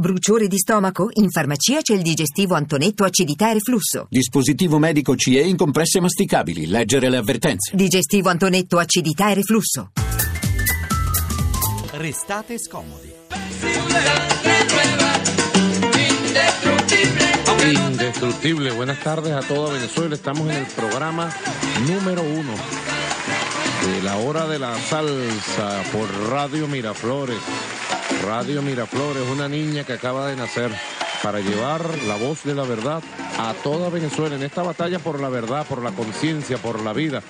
Bruciore di stomaco? In farmacia c'è il digestivo Antonetto acidità e reflusso. Dispositivo medico CE in compresse masticabili. Leggere le avvertenze. Digestivo Antonetto acidità e reflusso. Restate scomodi. Indestructible, buenas tardes a toda Venezuela. Estamos en el programa número uno de la hora de la salsa por Radio Miraflores. Radio Miraflores, una niña que acaba de nacer para llevar la voz de la verdad a toda Venezuela en esta batalla por la verdad, por la conciencia, por la vida.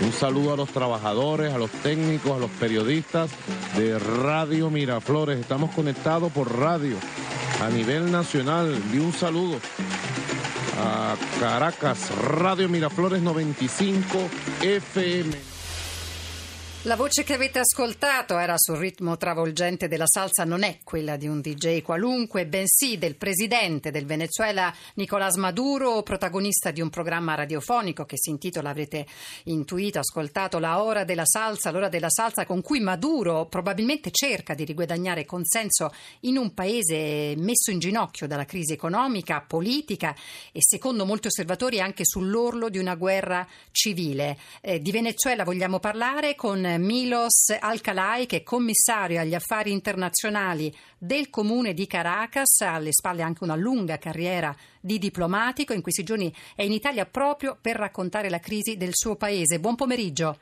Un saludo a los trabajadores, a los técnicos, a los periodistas de Radio Miraflores. Estamos conectados por radio a nivel nacional. Y un saludo a Caracas, Radio Miraflores 95 FM. La voce che avete ascoltato era sul ritmo travolgente della salsa, non è quella di un DJ qualunque, bensì del presidente del Venezuela Nicolás Maduro, protagonista di un programma radiofonico che si intitola, avrete intuito, ascoltato, La ora della salsa, l'ora della salsa con cui Maduro probabilmente cerca di riguadagnare consenso in un paese messo in ginocchio dalla crisi economica, politica e secondo molti osservatori anche sull'orlo di una guerra civile. Eh, di Venezuela vogliamo parlare con Milos Alcalai, che è commissario agli affari internazionali del comune di Caracas, ha alle spalle anche una lunga carriera di diplomatico. In questi giorni è in Italia proprio per raccontare la crisi del suo paese. Buon pomeriggio.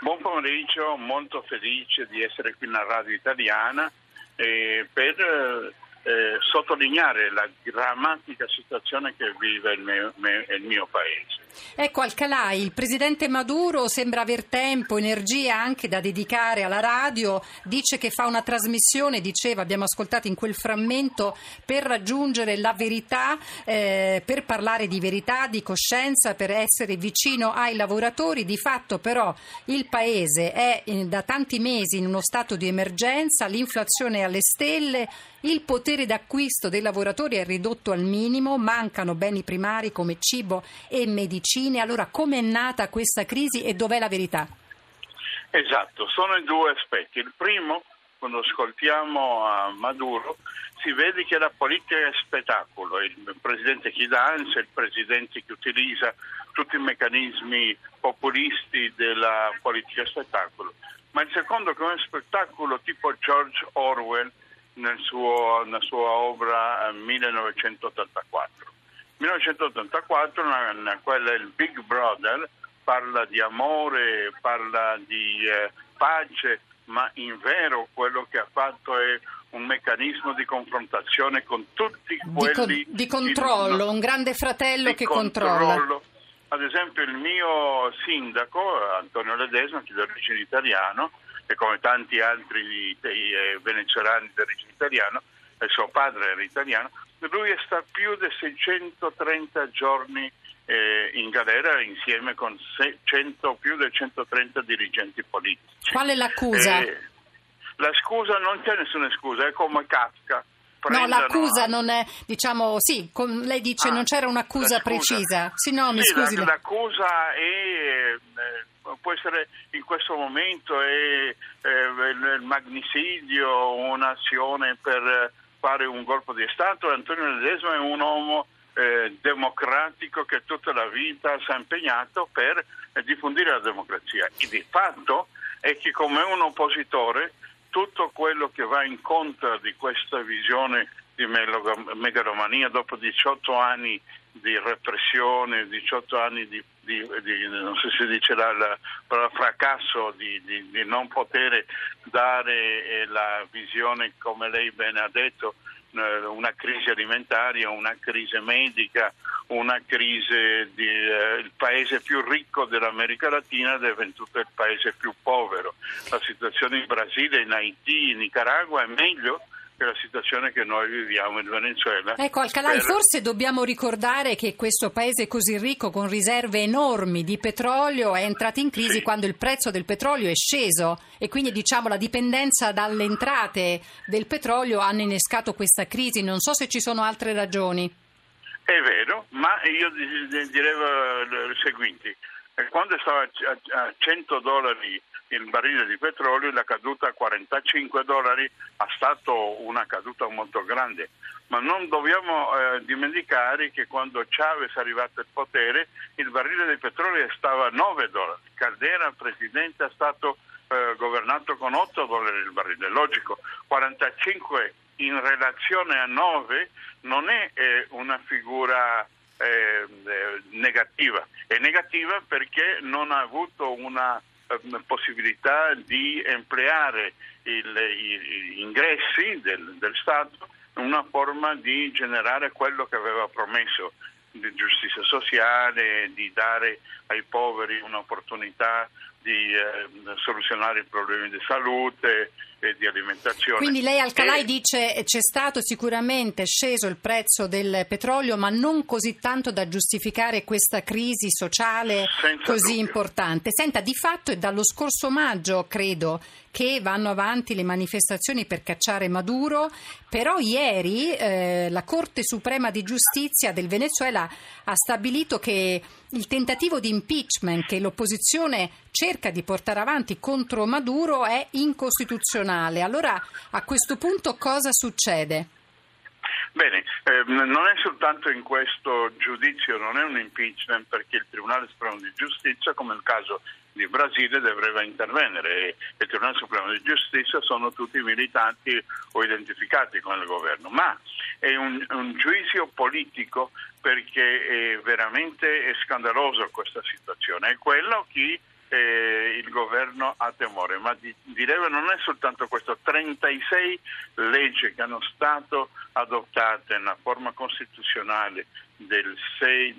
Buon pomeriggio, molto felice di essere qui nella radio italiana eh, per eh, sottolineare la drammatica situazione che vive il mio, il mio paese. Ecco Alcalai, il presidente Maduro sembra aver tempo, energia anche da dedicare alla radio, dice che fa una trasmissione, diceva, abbiamo ascoltato in quel frammento, per raggiungere la verità, eh, per parlare di verità, di coscienza, per essere vicino ai lavoratori. Di fatto però il paese è in, da tanti mesi in uno stato di emergenza, l'inflazione è alle stelle, il potere d'acquisto dei lavoratori è ridotto al minimo, mancano beni primari come cibo e medicine. Allora com'è nata questa crisi e dov'è la verità? Esatto, sono i due aspetti. Il primo, quando ascoltiamo a Maduro, si vede che la politica è spettacolo, il presidente che danza, il presidente che utilizza tutti i meccanismi populisti della politica spettacolo. Ma il secondo che è un spettacolo tipo George Orwell nel suo, nella sua opera 1984. 1984, nella quale il Big Brother parla di amore, parla di eh, pace, ma in vero quello che ha fatto è un meccanismo di confrontazione con tutti quelli... Di, co- di controllo, di, un grande fratello che controlla. Controllo. Ad esempio il mio sindaco, Antonio Ledesma, che è di origine italiano, e come tanti altri eh, venezuelani di origine italiana, il suo padre era italiano, lui è stato più di 630 giorni eh, in galera insieme con 100, più di 130 dirigenti politici. Qual è l'accusa? Eh, la scusa non c'è nessuna scusa, è come Kafka. No, l'accusa non è, diciamo, sì, con, lei dice ah, non c'era un'accusa precisa. Sì, no, mi sì, scusi. l'accusa è eh, può essere in questo momento è, il magnicidio, un'azione per fare un colpo di Stato. Antonio Ledesma è un uomo eh, democratico che tutta la vita si è impegnato per eh, diffondere la democrazia. E di fatto è che come un oppositore tutto quello che va incontro di questa visione di megalomania dopo 18 anni di repressione, 18 anni di, di, di non so se si dice la, la, fracasso di, di, non poter dare eh, la visione, come lei bene ha detto, eh, una crisi alimentaria, una crisi medica, una crisi eh, il paese più ricco dell'America Latina è divenuto il paese più povero. La situazione in Brasile, in Haiti, in Nicaragua è meglio la situazione che noi viviamo in Venezuela. Ecco, Alcalai, per... forse dobbiamo ricordare che questo paese così ricco, con riserve enormi di petrolio, è entrato in crisi sì. quando il prezzo del petrolio è sceso e quindi diciamo la dipendenza dalle entrate del petrolio hanno innescato questa crisi. Non so se ci sono altre ragioni. È vero, ma io direi il seguente. Quando stava a 100 dollari il barile di petrolio, la caduta a 45 dollari. Ha stato una caduta molto grande, ma non dobbiamo eh, dimenticare che quando Chavez è arrivato al potere il barile di petrolio stava a 9 dollari, Caldera, presidente, è stato eh, governato con 8 dollari il barile, logico, 45 in relazione a 9 non è eh, una figura eh, eh, negativa, è negativa perché non ha avuto una possibilità di empleare gli ingressi del, del Stato in una forma di generare quello che aveva promesso di giustizia sociale, di dare ai poveri un'opportunità di eh, soluzionare i problemi di salute e di alimentazione. Quindi lei Alcalai e... dice c'è stato sicuramente sceso il prezzo del petrolio, ma non così tanto da giustificare questa crisi sociale Senza così dubbio. importante. Senta, di fatto è dallo scorso maggio, credo, che vanno avanti le manifestazioni per cacciare Maduro, però ieri eh, la Corte Suprema di Giustizia del Venezuela ha stabilito che il tentativo di impeachment che l'opposizione cerca di portare avanti contro Maduro è incostituzionale. Allora a questo punto cosa succede? Bene, eh, non è soltanto in questo giudizio, non è un impeachment perché il Tribunale Supremo di Giustizia, come nel caso di Brasile, dovrebbe intervenire e il Tribunale Supremo di Giustizia sono tutti militanti o identificati con il governo, ma è un, un giudizio politico perché è veramente scandaloso questa situazione, è quello che eh, il governo ha temore, ma di, direi non è soltanto questo, 36 leggi che hanno stato adottate nella forma costituzionale del 6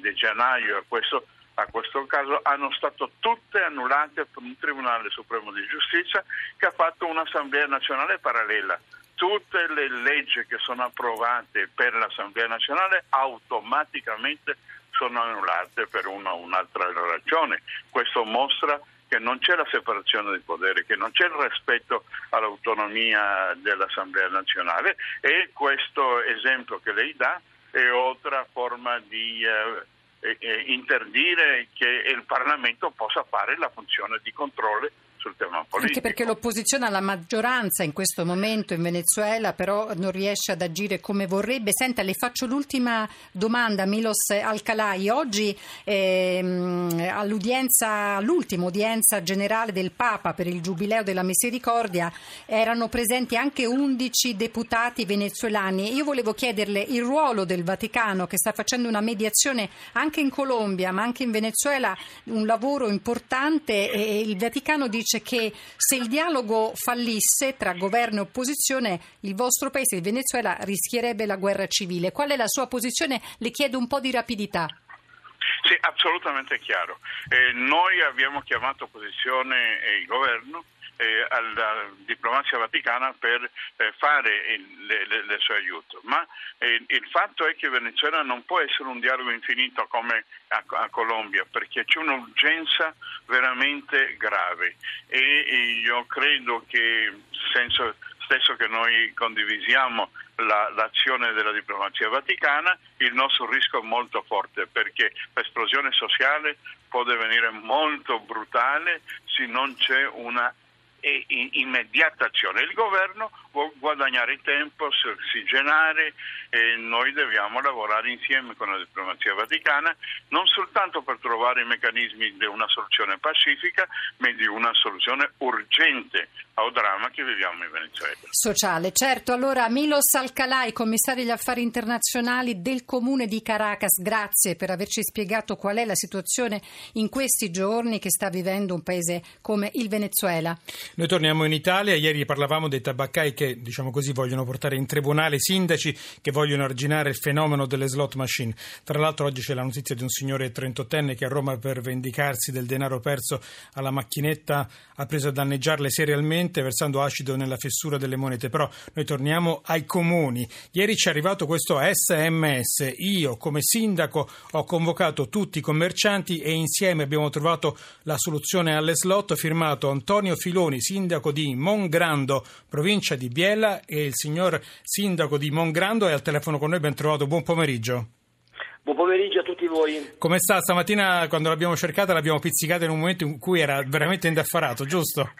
di gennaio a questo, a questo caso hanno stato tutte annullate per un Tribunale Supremo di Giustizia che ha fatto un'Assemblea nazionale parallela tutte le leggi che sono approvate per l'Assemblea nazionale automaticamente sono annullate per una o un'altra ragione. Questo mostra che non c'è la separazione dei poteri, che non c'è il rispetto all'autonomia dell'Assemblea nazionale e questo esempio che lei dà è altra forma di eh, eh, interdire che il Parlamento possa fare la funzione di controllo sul tema politico. Anche perché l'opposizione alla maggioranza in questo momento in Venezuela però non riesce ad agire come vorrebbe. Senta, le faccio l'ultima domanda, Milos Alcalai. Oggi ehm, all'udienza, all'ultima udienza generale del Papa per il Giubileo della Misericordia erano presenti anche 11 deputati venezuelani. Io volevo chiederle il ruolo del Vaticano che sta facendo una mediazione anche in Colombia ma anche in Venezuela, un lavoro importante e il Vaticano dice dice che se il dialogo fallisse tra governo e opposizione, il vostro paese, il Venezuela, rischierebbe la guerra civile. Qual è la sua posizione? Le chiedo un po' di rapidità. Sì, assolutamente chiaro. Eh, noi abbiamo chiamato opposizione il governo eh, alla diplomazia vaticana per eh, fare il, suo aiuto. Ma eh, il fatto è che Venezuela non può essere un dialogo infinito come a, a Colombia, perché c'è un'urgenza veramente grave e io credo che senso stesso che noi condivisiamo la, l'azione della diplomazia vaticana, il nostro rischio è molto forte perché l'esplosione sociale può divenire molto brutale se non c'è una e immediata azione. Il governo vuole guadagnare tempo, ossigenare e noi dobbiamo lavorare insieme con la diplomazia vaticana non soltanto per trovare i meccanismi di una soluzione pacifica, ma di una soluzione urgente al dramma che viviamo in Venezuela. Sociale, certo. Allora Milos Alcalai, commissario degli affari internazionali del comune di Caracas, grazie per averci spiegato qual è la situazione in questi giorni che sta vivendo un paese come il Venezuela. Noi torniamo in Italia, ieri parlavamo dei tabaccai che, diciamo così, vogliono portare in tribunale sindaci che vogliono arginare il fenomeno delle slot machine. Tra l'altro oggi c'è la notizia di un signore trentottenne che a Roma per vendicarsi del denaro perso alla macchinetta ha preso a danneggiarle serialmente versando acido nella fessura delle monete. Però noi torniamo ai comuni. Ieri ci è arrivato questo SMS. Io come sindaco ho convocato tutti i commercianti e insieme abbiamo trovato la soluzione alle slot firmato Antonio Filoni, sindaco di Mongrando, provincia di Biella, e il signor sindaco di Mongrando è al telefono con noi. Ben trovato, buon pomeriggio. Buon pomeriggio a tutti voi? Come sta? Stamattina quando l'abbiamo cercata l'abbiamo pizzicata in un momento in cui era veramente indaffarato, giusto?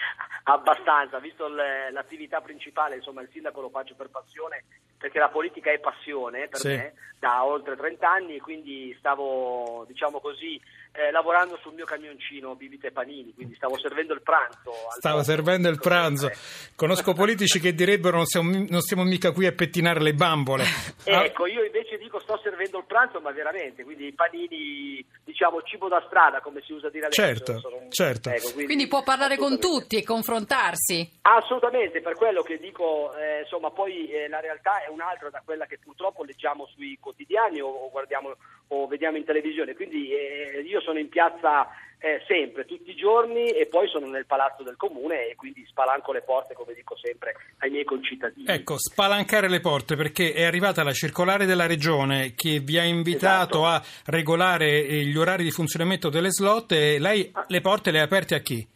Abbastanza, visto l'attività principale, insomma il sindaco lo faccio per passione, perché la politica è passione per Sì. me da oltre 30 anni quindi stavo, diciamo così, eh, lavorando sul mio camioncino bibite e panini, quindi stavo servendo il pranzo. Stava popolo. servendo il pranzo. Conosco politici che direbbero non siamo, non stiamo mica qui a pettinare le bambole. Ah, Ecco, io invece dico sto servendo il pranzo, ma veramente, quindi i panini, diciamo cibo da strada, come si usa dire adesso. Certo, sono un- certo. ecco, Quindi può parlare con tutti e confrontarsi. Assolutamente, per quello che dico, eh, insomma, poi eh, la realtà è un'altra da quella che purtroppo leggiamo sui quotidiani o, o guardiamo o vediamo in televisione. Quindi eh, io sono in piazza eh, sempre, tutti i giorni e poi sono nel palazzo del comune e quindi spalanco le porte, come dico sempre, ai miei concittadini. Ecco, spalancare le porte perché è arrivata la circolare della regione che vi ha invitato Esatto. a regolare eh, gli orari di funzionamento delle slot e lei Ah. le porte le ha aperte a chi?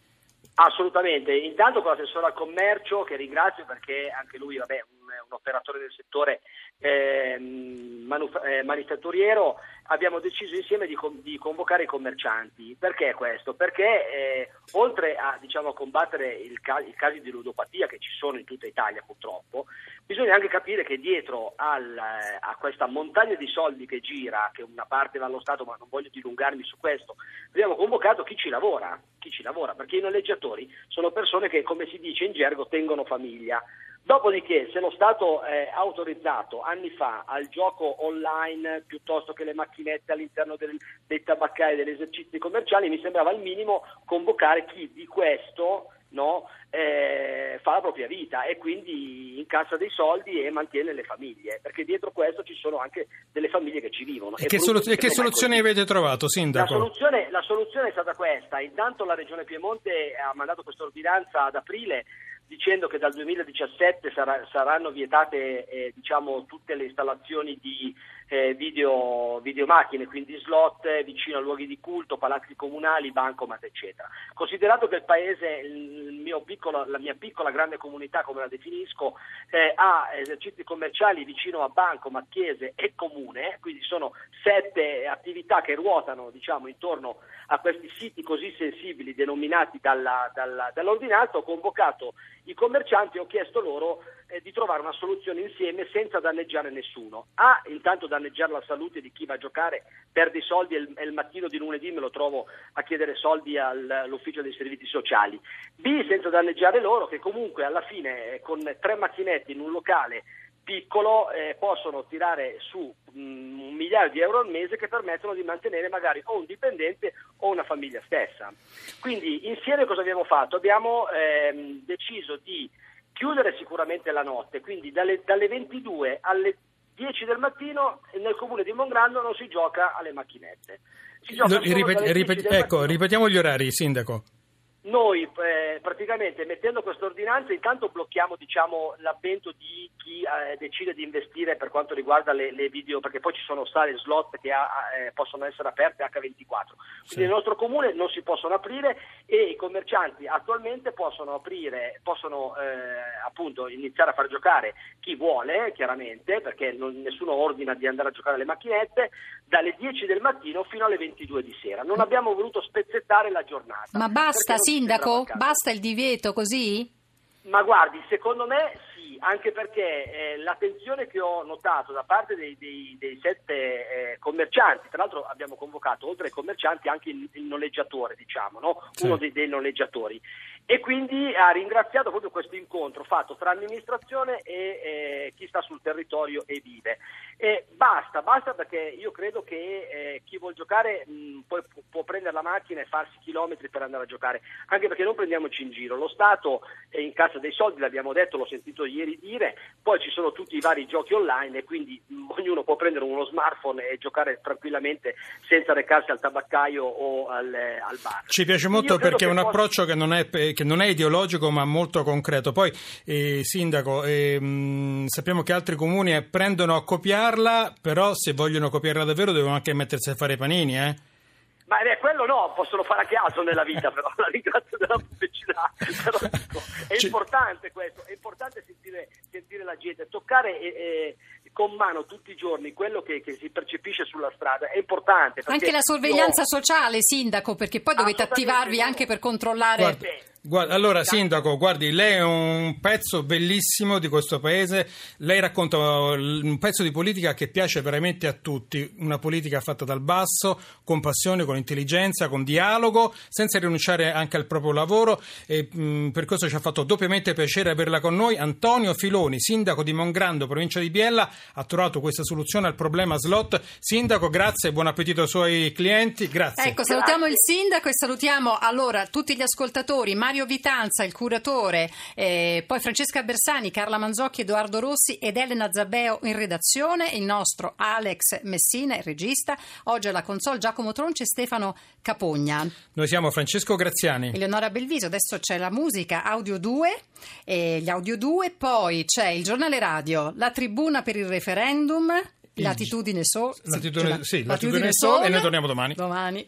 Assolutamente, intanto con l'assessore al commercio che ringrazio perché anche lui vabbè, un, un operatore del settore ehm, manuf- eh, manifatturiero, abbiamo deciso insieme di, con- di convocare i commercianti. Perché questo? Perché eh, oltre a, diciamo, combattere ca- i casi di ludopatia che ci sono in tutta Italia purtroppo, bisogna anche capire che dietro al- eh, a questa montagna di soldi che gira, che una parte va allo Stato ma non voglio dilungarmi su questo, abbiamo convocato chi ci lavora, chi ci lavora, perché i noleggiatori sono persone che, come si dice in gergo, tengono famiglia. Dopodiché, se lo Stato ha autorizzato anni fa al gioco online piuttosto che le macchinette all'interno del- dei tabaccai e degli esercizi commerciali, mi sembrava al minimo convocare chi di questo no, eh, fa la propria vita e quindi incassa dei soldi e mantiene le famiglie, perché dietro questo ci sono anche delle famiglie che ci vivono. E È che, solu- e che è così. avete trovato, La Sindaco? soluzione, la soluzione è stata questa, intanto la Regione Piemonte ha mandato questa ordinanza ad aprile dicendo che dal 2017 sarà- saranno vietate eh, diciamo, tutte le installazioni di eh, video, videomacchine, quindi slot vicino a luoghi di culto, palazzi comunali, bancomat eccetera. Considerato che il paese, il piccolo- la mia piccola grande comunità come la definisco, eh, ha esercizi commerciali vicino a bancomat, chiese e comune, quindi sono sette attività che ruotano diciamo, intorno a questi siti così sensibili denominati dalla, dalla, dall'ordinanza, ho convocato i commercianti e ho chiesto loro eh, di trovare una soluzione insieme senza danneggiare nessuno. A, intanto danneggiare la salute di chi va a giocare, perde i soldi e il, e il mattino di lunedì me lo trovo a chiedere soldi al- all'ufficio dei servizi sociali. B, senza danneggiare loro che comunque alla fine eh, con tre macchinette in un locale piccolo eh, possono tirare su mm, un migliaio di euro al mese che permettono di mantenere magari o un dipendente o una famiglia stessa. Quindi insieme cosa abbiamo fatto? Abbiamo ehm, deciso di chiudere sicuramente la notte, quindi dalle, dalle 22 alle 10 del mattino nel comune di Mongrando non si gioca alle macchinette. Solo ripet- dalle 10 ripet- ecco, ripetiamo gli orari, Sindaco. Noi eh, praticamente mettendo questa ordinanza intanto blocchiamo diciamo, l'avvento di chi eh, decide di investire per quanto riguarda le, le video, perché poi ci sono sale slot che ha- eh, possono essere aperte H24. Quindi Sì. nel nostro comune non si possono aprire e i commercianti attualmente possono aprire, possono eh, appunto iniziare a far giocare chi vuole, chiaramente, perché non- nessuno ordina di andare a giocare alle macchinette, dalle 10 del mattino fino alle 22 di sera. Non abbiamo voluto spezzettare la giornata. Ma basta, sindaco? Basta il divieto così? Ma guardi, secondo me sì, anche perché eh, l'attenzione che ho notato da parte dei, dei- dei sette eh, commercianti, tra l'altro abbiamo convocato oltre ai commercianti anche il, il noleggiatore, diciamo, no? Sì. uno dei, dei noleggiatori. E quindi ha ringraziato proprio questo incontro fatto tra amministrazione e eh, chi sta sul territorio e vive. E basta, basta perché io credo che eh, chi vuol giocare mh, poi pu- può prendere la macchina e farsi chilometri per andare a giocare, anche perché non prendiamoci in giro. Lo Stato è in cassa dei soldi, l'abbiamo detto, l'ho sentito ieri dire, poi ci sono tutti i vari giochi online e quindi mh, ognuno può prendere uno smartphone e giocare tranquillamente senza recarsi al tabaccaio o al, eh, al bar. Ci piace molto perché è un che possa- approccio che non è, che non è ideologico ma molto concreto. Poi, eh, Sindaco, ehm, sappiamo che altri comuni eh, prendono a copiarla, però se vogliono copiarla davvero devono anche mettersi a fare i panini, eh? Ma eh, quello no, possono fare anche altro nella vita, però la ringrazio della pubblicità. Però dico, è Ci- importante questo, è importante sentire, sentire la gente, toccare, eh, eh, con mano tutti i giorni quello che, che si percepisce sulla strada è importante. Anche la sorveglianza io... sociale, sindaco, perché poi dovete attivarvi anche per controllare... Guarda. Guarda, allora, Sindaco, guardi, lei è un pezzo bellissimo di questo paese, lei racconta un pezzo di politica che piace veramente a tutti, una politica fatta dal basso, con passione, con intelligenza, con dialogo, senza rinunciare anche al proprio lavoro e mh, per questo ci ha fatto doppiamente piacere averla con noi. Antonio Filoni, Sindaco di Mongrando, provincia di Biella, ha trovato questa soluzione al problema slot. Sindaco, grazie e buon appetito ai suoi clienti, grazie. Ecco, salutiamo il Sindaco e salutiamo allora tutti gli ascoltatori. Mario Vitanza, il curatore, eh, poi Francesca Bersani, Carla Manzocchi, Edoardo Rossi ed Elena Zabbeo in redazione, il nostro Alex Messina, il regista, oggi alla console Giacomo Tronci e Stefano Capogna. Noi siamo Francesco Graziani. Eleonora Belviso, adesso c'è la musica Audio 2, eh, gli Audio 2, poi c'è il giornale radio, la tribuna per il referendum. Latitudine Sol. Latitudine, sì, latitudine, latitudine Sol e noi torniamo domani. Domani.